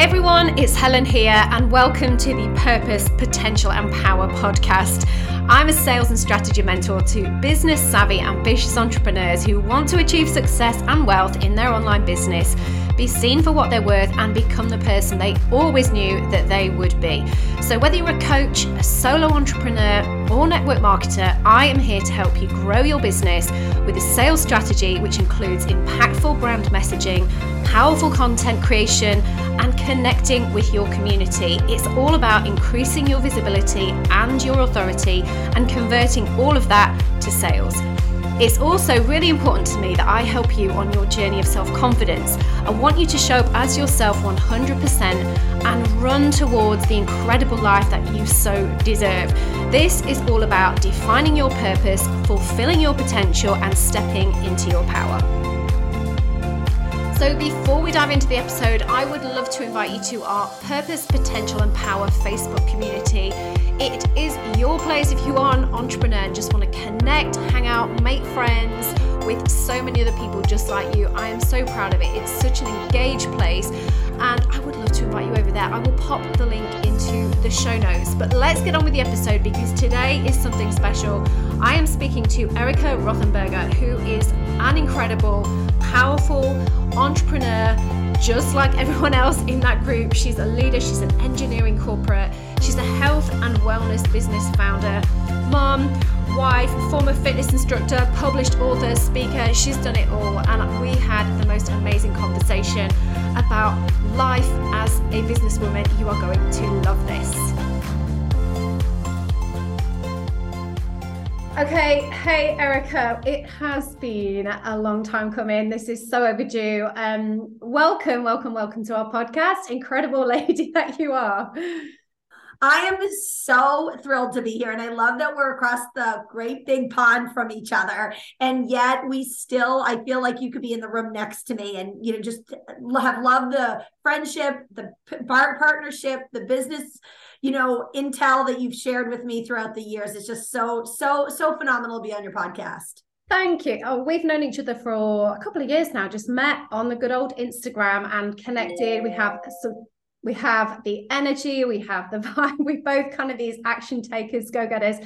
Hey everyone, it's Helen here, and welcome to the Purpose, Potential, and Power podcast. I'm a sales and strategy mentor to business savvy, ambitious entrepreneurs who want to achieve success and wealth in their online business be seen for what they're worth, and become the person they always knew that they would be. So, whether you're a coach, a solo entrepreneur, or network marketer, I am here to help you grow your business with a sales strategy which includes impactful brand messaging, powerful content creation, and connecting with your community. It's all about increasing your visibility and your authority and converting all of that to sales. It's also really important to me that I help you on your journey of self confidence. I want you to show up as yourself 100% and run towards the incredible life that you so deserve. This is all about defining your purpose, fulfilling your potential, and stepping into your power. So, before we dive into the episode, I would love to invite you to our Purpose, Potential, and Power Facebook community. It is your place if you are an entrepreneur and just want to connect, hang out, make friends with so many other people just like you. I am so proud of it. It's such an engaged place, and I would love to invite you over there. I will pop the link into the show notes. But let's get on with the episode because today is something special. I am speaking to Erika Rothenberger, who is an incredible, powerful entrepreneur just like everyone else in that group. She's a leader, she's an engineering corporate, she's a health and wellness business founder, mom, wife, former fitness instructor, published author, speaker. She's done it all. And we had the most amazing conversation about life as a businesswoman. You are going to love this. Okay, hey Erika, it has been a long time coming. This is so overdue. Um, welcome, welcome, welcome to our podcast. Incredible lady that you are. I am so thrilled to be here. And I love that we're across the great big pond from each other. And yet we still, I feel like you could be in the room next to me and, you know, just have loved the friendship, the partnership, the business you know, intel that you've shared with me throughout the years. It's just so, so, so phenomenal to be on your podcast. Thank you. Oh, we've known each other for a couple of years now, just met on the good old Instagram and connected. We have some we have the energy, we have the vibe, we both kind of these action takers, go-getters.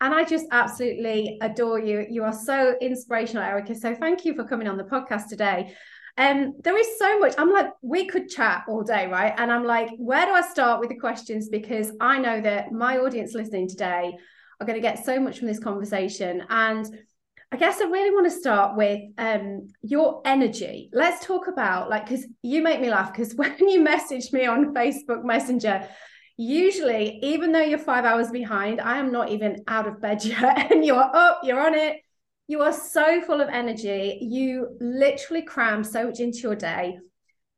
And I just absolutely adore you. You are so inspirational, Erika. So thank you for coming on the podcast today. Um, there is so much. I'm like, we could chat all day, right? And I'm like, where do I start with the questions? Because I know that my audience listening today are going to get so much from this conversation. And I guess I really want to start with um, your energy. Let's talk about like because you make me laugh because when you message me on Facebook Messenger, usually even though you're five hours behind, I am not even out of bed yet, and you're up, you're on it, you are so full of energy. You literally cram so much into your day.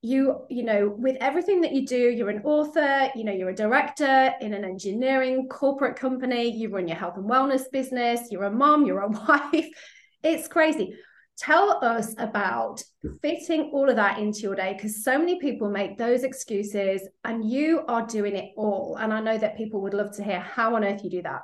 You, you know, with everything that you do, you're an author, you know, you're a director in an engineering corporate company, you run your health and wellness business, you're a mom, you're a wife. It's crazy. Tell us about fitting all of that into your day because so many people make those excuses and you are doing it all. And I know that people would love to hear how on earth you do that.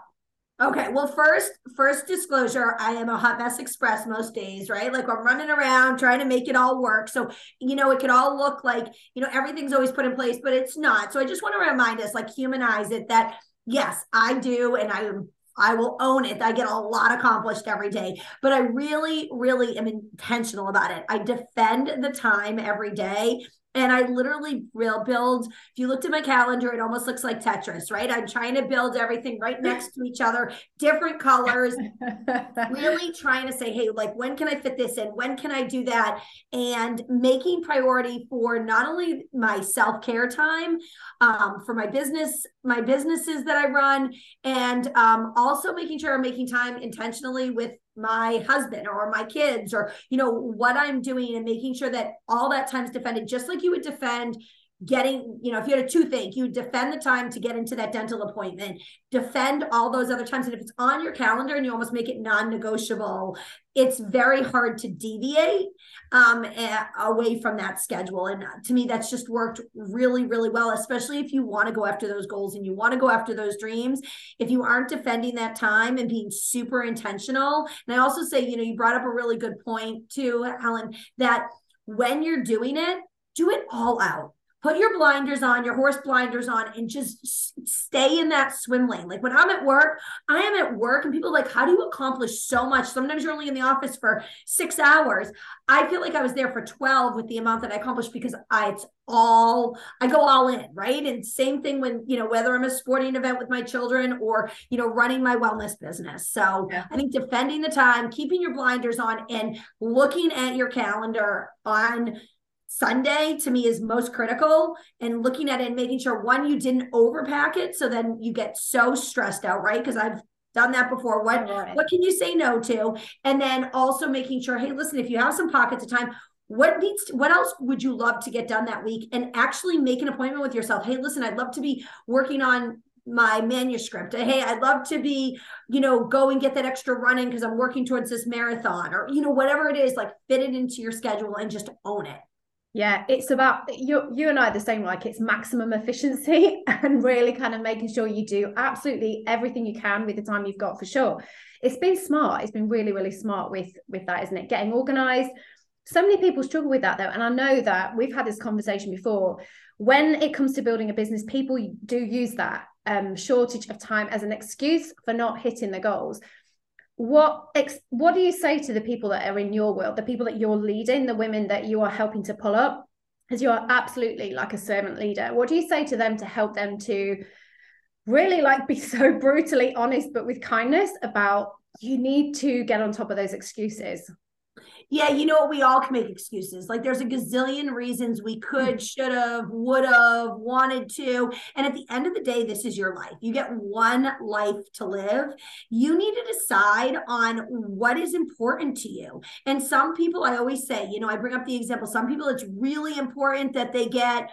Okay. Well, first, first disclosure, I am a hot mess express most days, right? Like I'm running around trying to make it all work. So, you know, it could all look like, you know, everything's always put in place, but it's not. So I just want to remind us, like humanize it that yes, I do. And I am I will own it. I get a lot accomplished every day, but I really, really am intentional about it. I defend the time every day and I literally will build. If you looked at my calendar, it almost looks like Tetris, right? I'm trying to build everything right next to each other, different colors, really trying to say, hey, like, when can I fit this in? When can I do that? And making priority for not only my self care time, um, for my business, my businesses that I run, and um, also making sure I'm making time intentionally with my husband or my kids or you know what i'm doing and making sure that all that time's defended just like you would defend getting, you know, if you had a toothache, you defend the time to get into that dental appointment, defend all those other times. And if it's on your calendar and you almost make it non negotiable, it's very hard to deviate um, away from that schedule. And to me, that's just worked really, really well, especially if you want to go after those goals and you want to go after those dreams. If you aren't defending that time and being super intentional. And I also say, you know, you brought up a really good point too, Helen, that when you're doing it, do it all out put your blinders on, your horse blinders on, and just stay in that swim lane. Like when I'm at work, I am at work, and people like, how do you accomplish so much? Sometimes you're only in the office for six hours. I feel like I was there for 12 with the amount that I accomplished because I it's all I go all in, right? And same thing when, you know, whether I'm a sporting event with my children or, you know, running my wellness business. So yeah. I think defending the time, keeping your blinders on and looking at your calendar on Sunday to me is most critical and looking at it and making sure one, you didn't overpack it. So then you get so stressed out, right? Because I've done that before. What what can you say no to? And then also making sure, hey, listen, if you have some pockets of time, what needs to, what else would you love to get done that week? And actually make an appointment with yourself. Hey, listen, I'd love to be working on my manuscript. Hey, I'd love to be, you know, go and get that extra running because I'm working towards this marathon or, you know, whatever it is, like fit it into your schedule and just own it. Yeah, it's about you you and I are the same, like it's maximum efficiency and really kind of making sure you do absolutely everything you can with the time you've got for sure. It's been smart. It's been really, really smart with with that, isn't it? Getting organized. So many people struggle with that though. And I know that we've had this conversation before. When it comes to building a business, people do use that um, shortage of time as an excuse for not hitting the goals what ex- what do you say to the people that are in your world the people that you're leading the women that you are helping to pull up? As you are absolutely like a servant leader. What do you say to them to help them to really like be so brutally honest but with kindness about you need to get on top of those excuses yeah, you know what? We all can make excuses. Like there's a gazillion reasons we could, should have, would have, wanted to. And at the end of the day, this is your life. You get one life to live. You need to decide on what is important to you. And some people, I always say, you know, I bring up the example, some people, it's really important that they get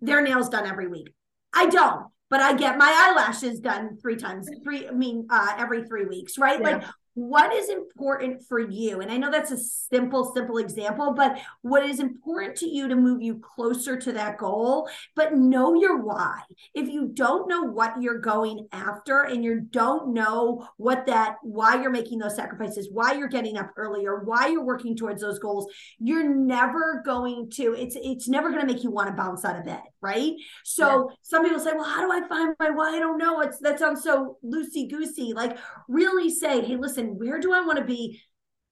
their nails done every week. I don't but I get my eyelashes done three times, three, I mean, uh, every three weeks, right? Yeah. Like what is important for you? And i know that's a simple simple example but what is important to you to move you closer to that goal? But know your why. If you don't know what you're going after and you don't know what that why you're making those sacrifices why you're getting up earlier why you're working towards those goals you're never going to it's it's never going to make you want to bounce out of bed right? So yeah. some people say well how do i find my why? I don't know. It's that sounds so loosey goosey like really say hey listen listen, where do I want to be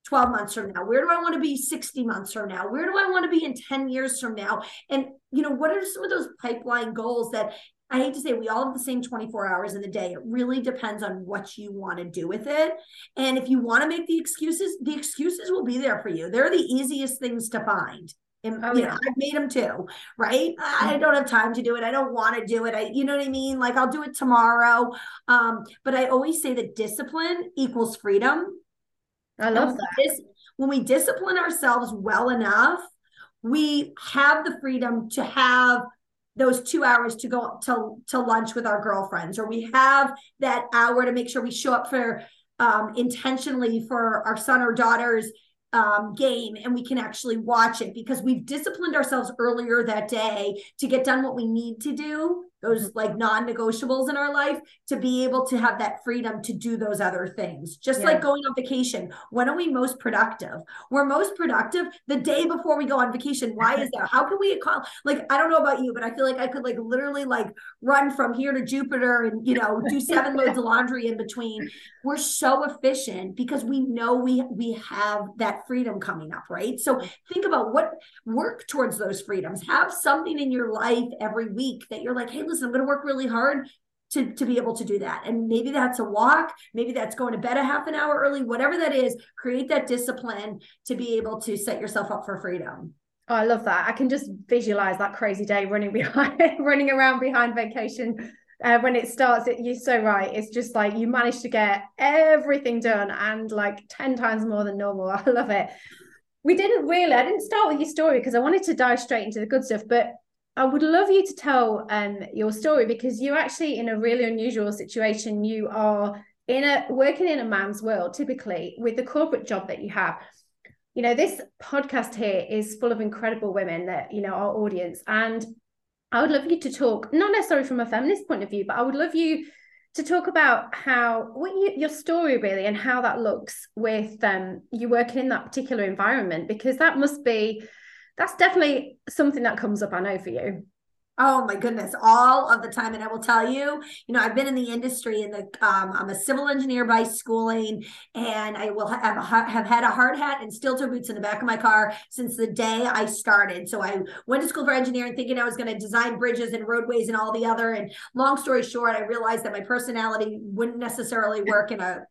12 months from now? Where do I want to be 60 months from now? Where do I want to be in 10 years from now? And, you know, what are some of those pipeline goals that I hate to say we all have the same 24 hours in the day. It really depends on what you want to do with it. And if you want to make the excuses, the excuses will be there for you. They're the easiest things to find. And oh, you know, I've made them too, right? I don't have time to do it. I don't want to do it. I, you know what I mean? Like I'll do it tomorrow. Um, but I always say that discipline equals freedom. I love that. When we discipline ourselves well enough, we have the freedom to have those two hours to go to, to lunch with our girlfriends, or we have that hour to make sure we show up for um, intentionally for our son or daughter's um, game and we can actually watch it because we've disciplined ourselves earlier that day to get done what we need to do those mm-hmm. like non-negotiables in our life to be able to have that freedom to do those other things. Just yeah. like going on vacation when are we most productive? We're most productive the day before we go on vacation. Why is that? How can we call like i don't know about you but i feel like i could like literally like run from here to jupiter and you know do seven loads of laundry in between. We're so efficient because we know we we have that freedom coming up right? So think about what work towards those freedoms. Have something in your life every week that you're like hey listen, I'm going to work really hard to, to be able to do that. And maybe that's a walk, maybe that's going to bed a half an hour early, whatever that is, create that discipline to be able to set yourself up for freedom. Oh, I love that. I can just visualize that crazy day running behind, running around behind vacation. Uh, when it starts, it, you're so right. It's just like you manage to get everything done and like 10 times more than normal. I love it. We didn't really, I didn't start with your story because I wanted to dive straight into the good stuff, but I would love you to tell um, your story because you're actually in a really unusual situation. You are in a working in a man's world, typically with the corporate job that you have. You know, this podcast here is full of incredible women that, you know, our audience. And I would love you to talk, not necessarily from a feminist point of view, but I would love you to talk about how what you, your story really and how that looks with um, you working in that particular environment because that must be that's definitely something that comes up, I know, for you. Oh my goodness, all of the time. And I will tell you, you know, I've been in the industry and the um, I'm a civil engineer by schooling, and I will have a, have had a hard hat and steel toe boots in the back of my car since the day I started. So I went to school for engineering thinking I was going to design bridges and roadways and all the other. And long story short, I realized that my personality wouldn't necessarily work in a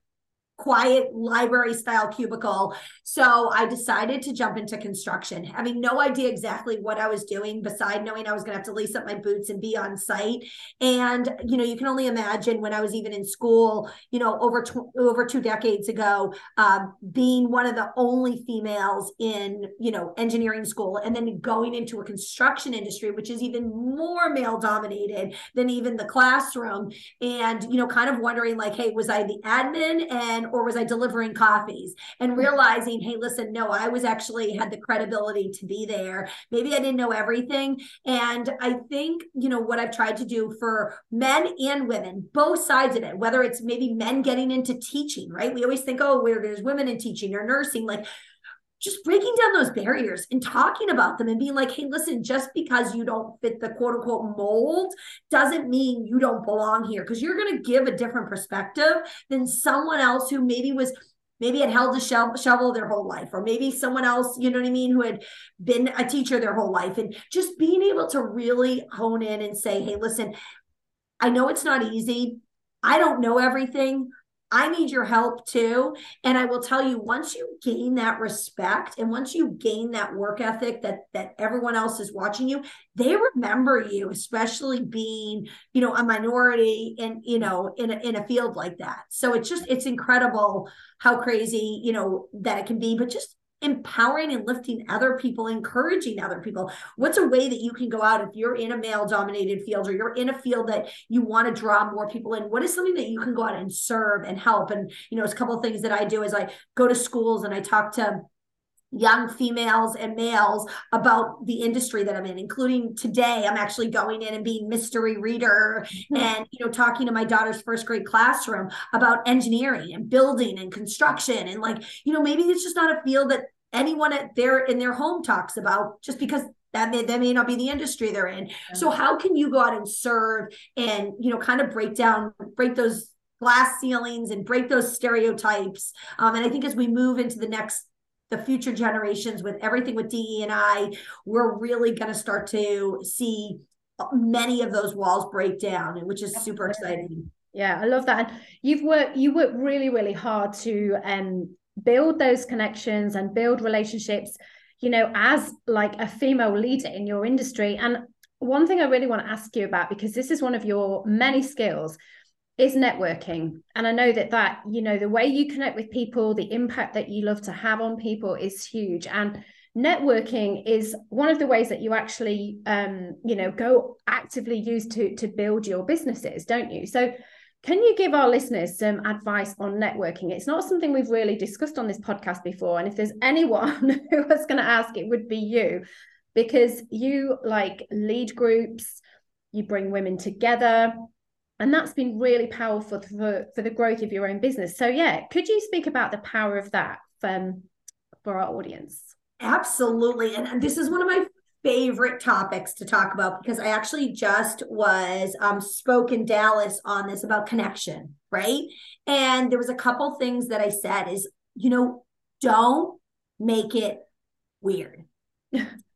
quiet library style cubicle. So I decided to jump into construction, having no idea exactly what I was doing, beside knowing I was going to have to lace up my boots and be on site. And, you know, you can only imagine when I was even in school, you know, over, tw- over two decades ago, um, being one of the only females in, you know, engineering school and then going into a construction industry, which is even more male dominated than even the classroom. And, you know, kind of wondering like, hey, was I the admin and or was I delivering coffees? And mm-hmm. realizing, hey, listen, no, I was actually had the credibility to be there. Maybe I didn't know everything. And I think, you know, what I've tried to do for men and women, both sides of it, whether it's maybe men getting into teaching, right? We always think, oh, where there's women in teaching or nursing, like just breaking down those barriers and talking about them and being like, hey, listen, just because you don't fit the quote unquote mold doesn't mean you don't belong here. Because you're going to give a different perspective than someone else who maybe was maybe had held a shovel their whole life or maybe someone else you know what i mean who had been a teacher their whole life. And just being able to really hone in and say hey listen i know it's not easy. I don't know everything I need your help too. And I will tell you, once you gain that respect and once you gain that work ethic that that everyone else is watching you, they remember you, especially being, you know, a minority in, you know, in a, in a field like that. So it's just it's incredible how crazy, you know, that it can be, but just empowering and lifting other people, encouraging other people. What's a way that you can go out if you're in a male dominated field or you're in a field that you want to draw more people in? What is something that you can go out and serve and help? And, you know, it's a couple of things that I do is I go to schools and I talk to young females and males about the industry that I'm in, including today. I'm actually going in and being mystery reader mm-hmm. and you know talking to my daughter's first grade classroom about engineering and building and construction and like you know maybe it's just not a field that anyone at their in their home talks about just because that may that may not be the industry they're in. So how can you go out and serve and you know kind of break down break those glass ceilings and break those stereotypes um, and i think as we move into the next the future generations with everything with DE and I, we're really going to start to see many of those walls break down, which is super exciting. Yeah, I love that. And you've worked you worked really, really hard to um build those connections and build relationships, you know, as like a female leader in your industry. And one thing I really want to ask you about, because this is one of your many skills, is networking. And i know that that you know the way you connect with people the impact that you love to have on people is huge. And networking is one of the ways that you actually um you know go actively use to to build your businesses don't you? So can you give our listeners some advice on networking? It's not something we've really discussed on this podcast before. And if there's anyone who was going to ask it would be you. Because you like lead groups you bring women together and that's been really powerful for, for the growth of your own business. So yeah could you speak about the power of that um, for our audience? Absolutely. And this is one of my favorite topics to talk about because i actually just was um, spoke in dallas on this about connection right? And there was a couple things that i said is you know don't make it weird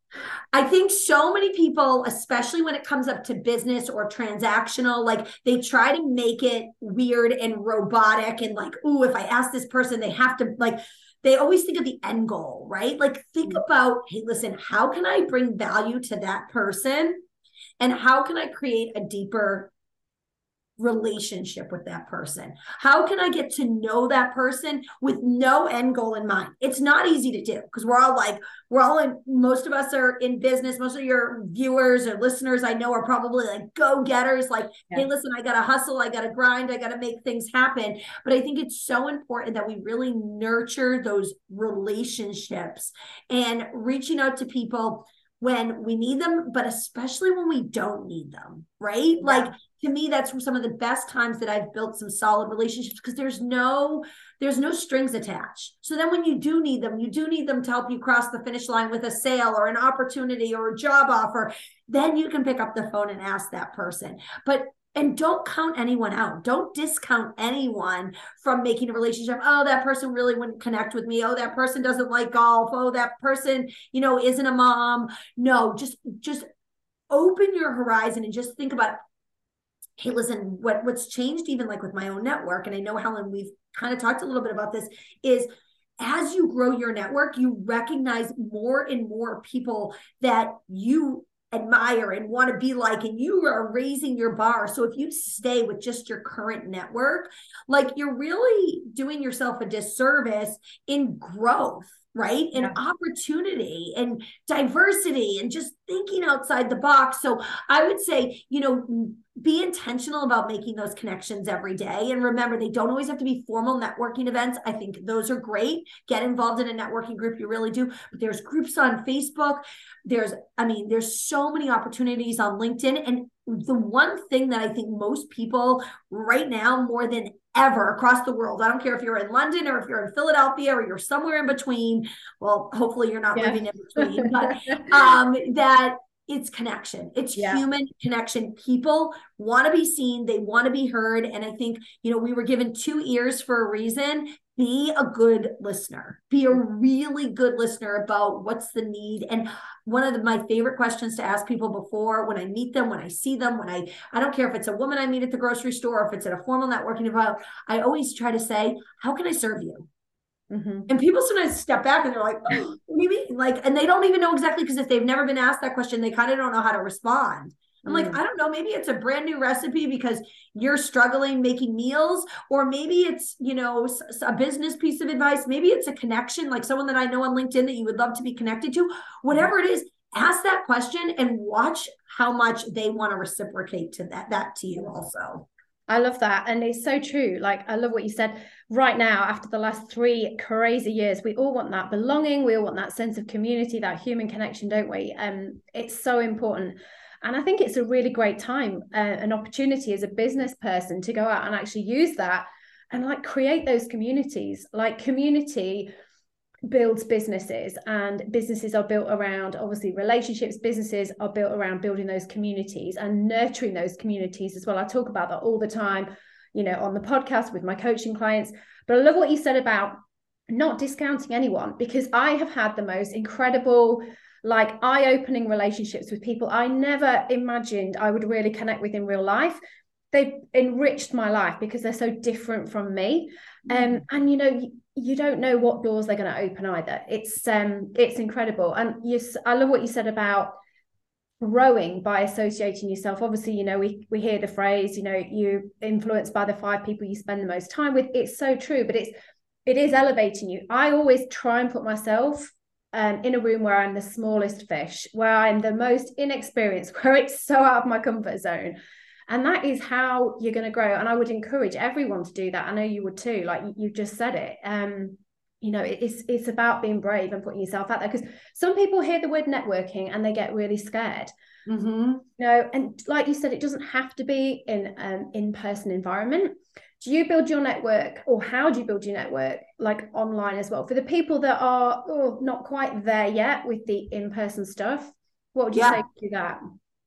I think so many people, especially when it comes up to business or transactional, like they try to make it weird and robotic and like, oh, if I ask this person, they have to like, they always think of the end goal, right? Like, think mm-hmm. about, hey, listen, how can I bring value to that person? And how can I create a deeper relationship with that person? How can I get to know that person with no end goal in mind? It's not easy to do because we're all like, we're all in, most of us are in business. Most of your viewers or listeners I know are probably like go getters, like, yeah. hey, listen, I got to hustle, I got to grind, I got to make things happen. But I think it's so important that we really nurture those relationships and reaching out to people when we need them, but especially when we don't need them, right? Yeah. Like to me, that's some of the best times that I've built some solid relationships because there's no there's no strings attached. So then when you do need them, you do need them to help you cross the finish line with a sale or an opportunity or a job offer, then you can pick up the phone and ask that person. But and don't count anyone out. Don't discount anyone from making a relationship. Oh, that person really wouldn't connect with me. Oh, that person doesn't like golf. Oh, that person, you know, isn't a mom. No, just just open your horizon and just think about hey listen what what's changed even like with my own network and i know helen we've kind of talked a little bit about this is as you grow your network you recognize more and more people that you admire and want to be like and you are raising your bar. So if you stay with just your current network like you're really doing yourself a disservice in growth right? And yeah. opportunity and diversity and just thinking outside the box. So i would say you know be intentional about making those connections every day. And remember they don't always have to be formal networking events. I think those are great. Get involved in a networking group you really do. But there's groups on facebook. There's i mean there's so many opportunities on linkedin. And the one thing that i think most people right now more than ever across the world. I don't care if you're in London or if you're in Philadelphia or you're somewhere in between. Well, hopefully you're not yeah. living in between, but um, that it's connection. It's yeah. human connection. People want to be seen, they want to be heard. And I think, you know, we were given two ears for a reason. Be a good listener, be a really good listener about what's the need. And one of the, my favorite questions to ask people before when I meet them, when I see them, when I, I don't care if it's a woman I meet at the grocery store, or if it's at a formal networking event, I always try to say, How can I serve you? Mm-hmm. And people sometimes step back and they're like, oh, what do you mean? Like, and they don't even know exactly because if they've never been asked that question, they kind of don't know how to respond. I'm mm. like, I don't know, maybe it's a brand new recipe because you're struggling making meals, or maybe it's, you know, a business piece of advice. Maybe it's a connection, like someone that I know on LinkedIn that you would love to be connected to. Whatever it is, ask that question and watch how much they want to reciprocate to that, that to you also. I love that. And it's so true. Like, I love what you said. Right now, after the last three crazy years, we all want that belonging. We all want that sense of community, that human connection, don't we? Um, it's so important. And I think it's a really great time, uh, an opportunity as a business person to go out and actually use that and like create those communities. Like, community builds businesses and businesses are built around obviously relationships. Businesses are built around building those communities and nurturing those communities as well. I talk about that all the time you know on the podcast with my coaching clients. But i love what you said about not discounting anyone because i have had the most incredible like eye-opening relationships with people i never imagined i would really connect with in real life they've enriched my life because they're so different from me um, and you know you don't know what doors they're going to open either. It's um it's incredible. And you I love what you said about growing by associating yourself. Obviously, you know, we we hear the phrase, you know, you influenced by the five people you spend the most time with. It's so true, but it's it is elevating you. I always try and put myself um, in a room where I'm the smallest fish, where I'm the most inexperienced, where it's so out of my comfort zone. And that is how you're going to grow. And i would encourage everyone to do that. I know you would too like you just said it. Um you know it's it's about being brave and putting yourself out there because some people hear the word networking and they get really scared. Mm-hmm. you know and like you said it doesn't have to be in an in-person environment do you build your network or how do you build your network like online as well for the people that are oh, not quite there yet with the in-person stuff what would you yeah. say to that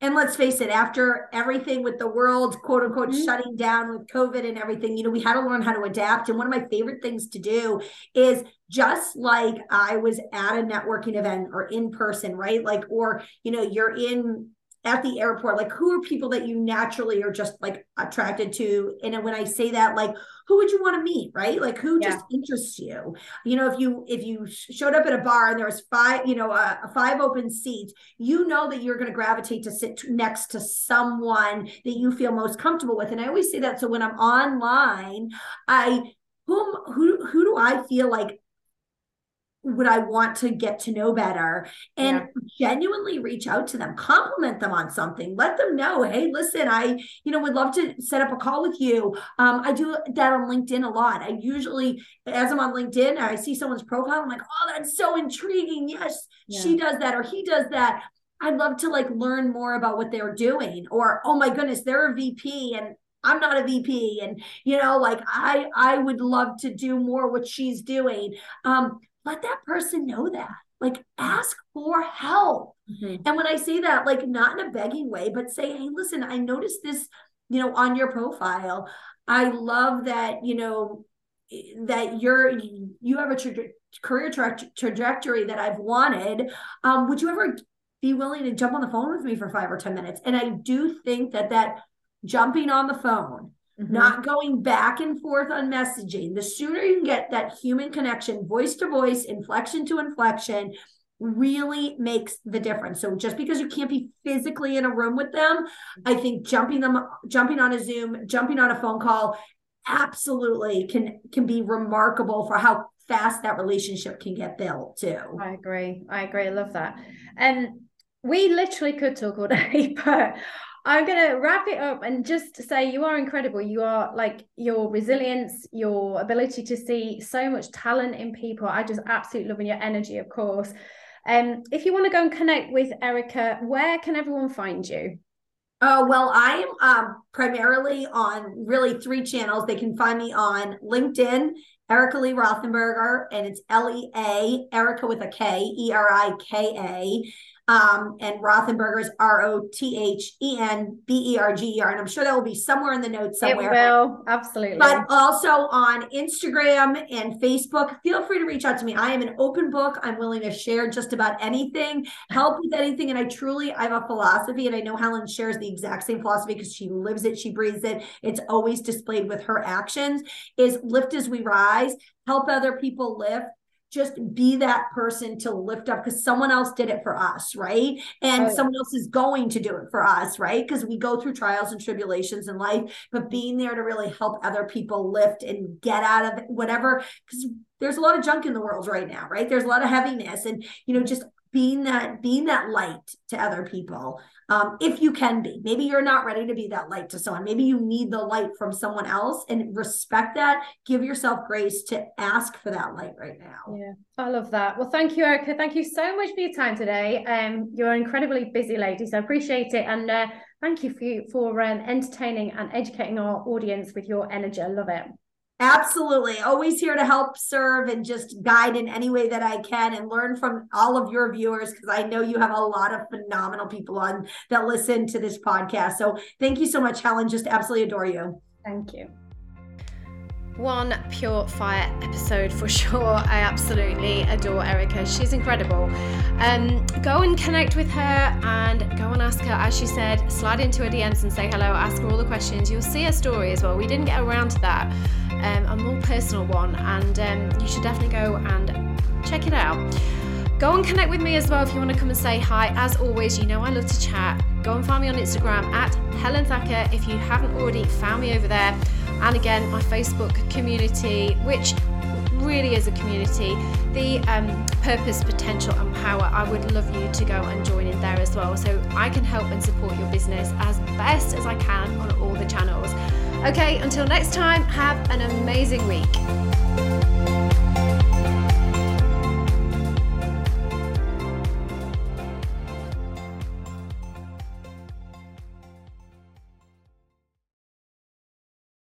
and let's face it, after everything with the world, quote unquote, mm-hmm. shutting down with COVID and everything, you know, we had to learn how to adapt. And one of my favorite things to do is just like I was at a networking event or in person, right? Like, or, you know, you're in at the airport like who are people that you naturally are just like attracted to? And when i say that like who would you want to meet right? Like who yeah. just interests you? You know if you if you showed up at a bar and there was five you know a, a five open seats you know that you're going to gravitate to sit next to someone that you feel most comfortable with. And i always say that so when i'm online i whom who who do i feel like would I want to get to know better and yeah. genuinely reach out to them, compliment them on something, let them know, hey, listen, I, you know, would love to set up a call with you. Um, I do that on LinkedIn a lot. I usually, as I'm on LinkedIn, I see someone's profile, I'm like, oh, that's so intriguing. Yes, yeah. she does that or he does that I'd love to like learn more about what they're doing. Or, oh my goodness, they're a VP and I'm not a VP. And, you know, like I I would love to do more what she's doing. Um, let that person know that. Like ask for help. Mm-hmm. And when I say that, like not in a begging way, but say, hey, listen, I noticed this, you know, on your profile. I love that, you know, that you're you have a tra- career tra- trajectory that I've wanted. Um, would you ever be willing to jump on the phone with me for five or 10 minutes? And I do think that that jumping on the phone, mm-hmm. not going back and forth on messaging, the sooner you can get that human connection, voice to voice, inflection to inflection, really makes the difference. So just because you can't be physically in a room with them, I think jumping them jumping on a Zoom, jumping on a phone call absolutely can can be remarkable for how fast that relationship can get built too. I agree. I agree. I love that. And we literally could talk all day, but I'm going to wrap it up and just say you are incredible. You are like your resilience, your ability to see so much talent in people. I just absolutely love your energy, of course. Um, if you want to go and connect with Erika, where can everyone find you? Oh, well, I am um, primarily on really three channels. They can find me on LinkedIn, Erika Lea Rothenberger, and it's L E A, Erika with a K, E R I K A. Um, and Rothenberger's R O T H E N B E R G E R. And I'm sure that will be somewhere in the notes somewhere. It will, absolutely. But also on Instagram and Facebook, feel free to reach out to me. I am an open book. I'm willing to share just about anything, help with anything. And I truly, I have a philosophy, and I know Helen shares the exact same philosophy because she lives it, she breathes it. It's always displayed with her actions is lift as we rise, help other people lift just be that person to lift up because someone else did it for us, right? And yeah. someone else is going to do it for us, right? Because we go through trials and tribulations in life, but being there to really help other people lift and get out of whatever, because there's a lot of junk in the world right now, right? There's a lot of heaviness and, you know, just being that being that light to other people um, if you can be. Maybe you're not ready to be that light to someone. Maybe you need the light from someone else and respect that. Give yourself grace to ask for that light right now. Yeah i love that. Well thank you Erika. Thank you so much for your time today. Um, you're an incredibly busy lady so i appreciate it. And uh, thank you for, for um, entertaining and educating our audience with your energy. I love it Absolutely. Always here to help serve and just guide in any way that I can and learn from all of your viewers because I know you have a lot of phenomenal people on that listen to this podcast. So thank you so much, Helen. Just absolutely adore you. Thank you. One pure fire episode for sure. I absolutely adore Erika. She's incredible. Um, go and connect with her and go and ask her, as she said, slide into her DMs and say hello, ask her all the questions. You'll see her story as well. We didn't get around to that um, a more personal one, and um, you should definitely go and check it out. Go and connect with me as well if you want to come and say hi. As always, you know I love to chat. Go and find me on Instagram at Helen Thacker if you haven't already found me over there. And again, my Facebook community, which really is a community, the um, purpose, potential, and power. I would love you to go and join in there as well so I can help and support your business as best as I can on all the channels. Okay, until next time, have an amazing week.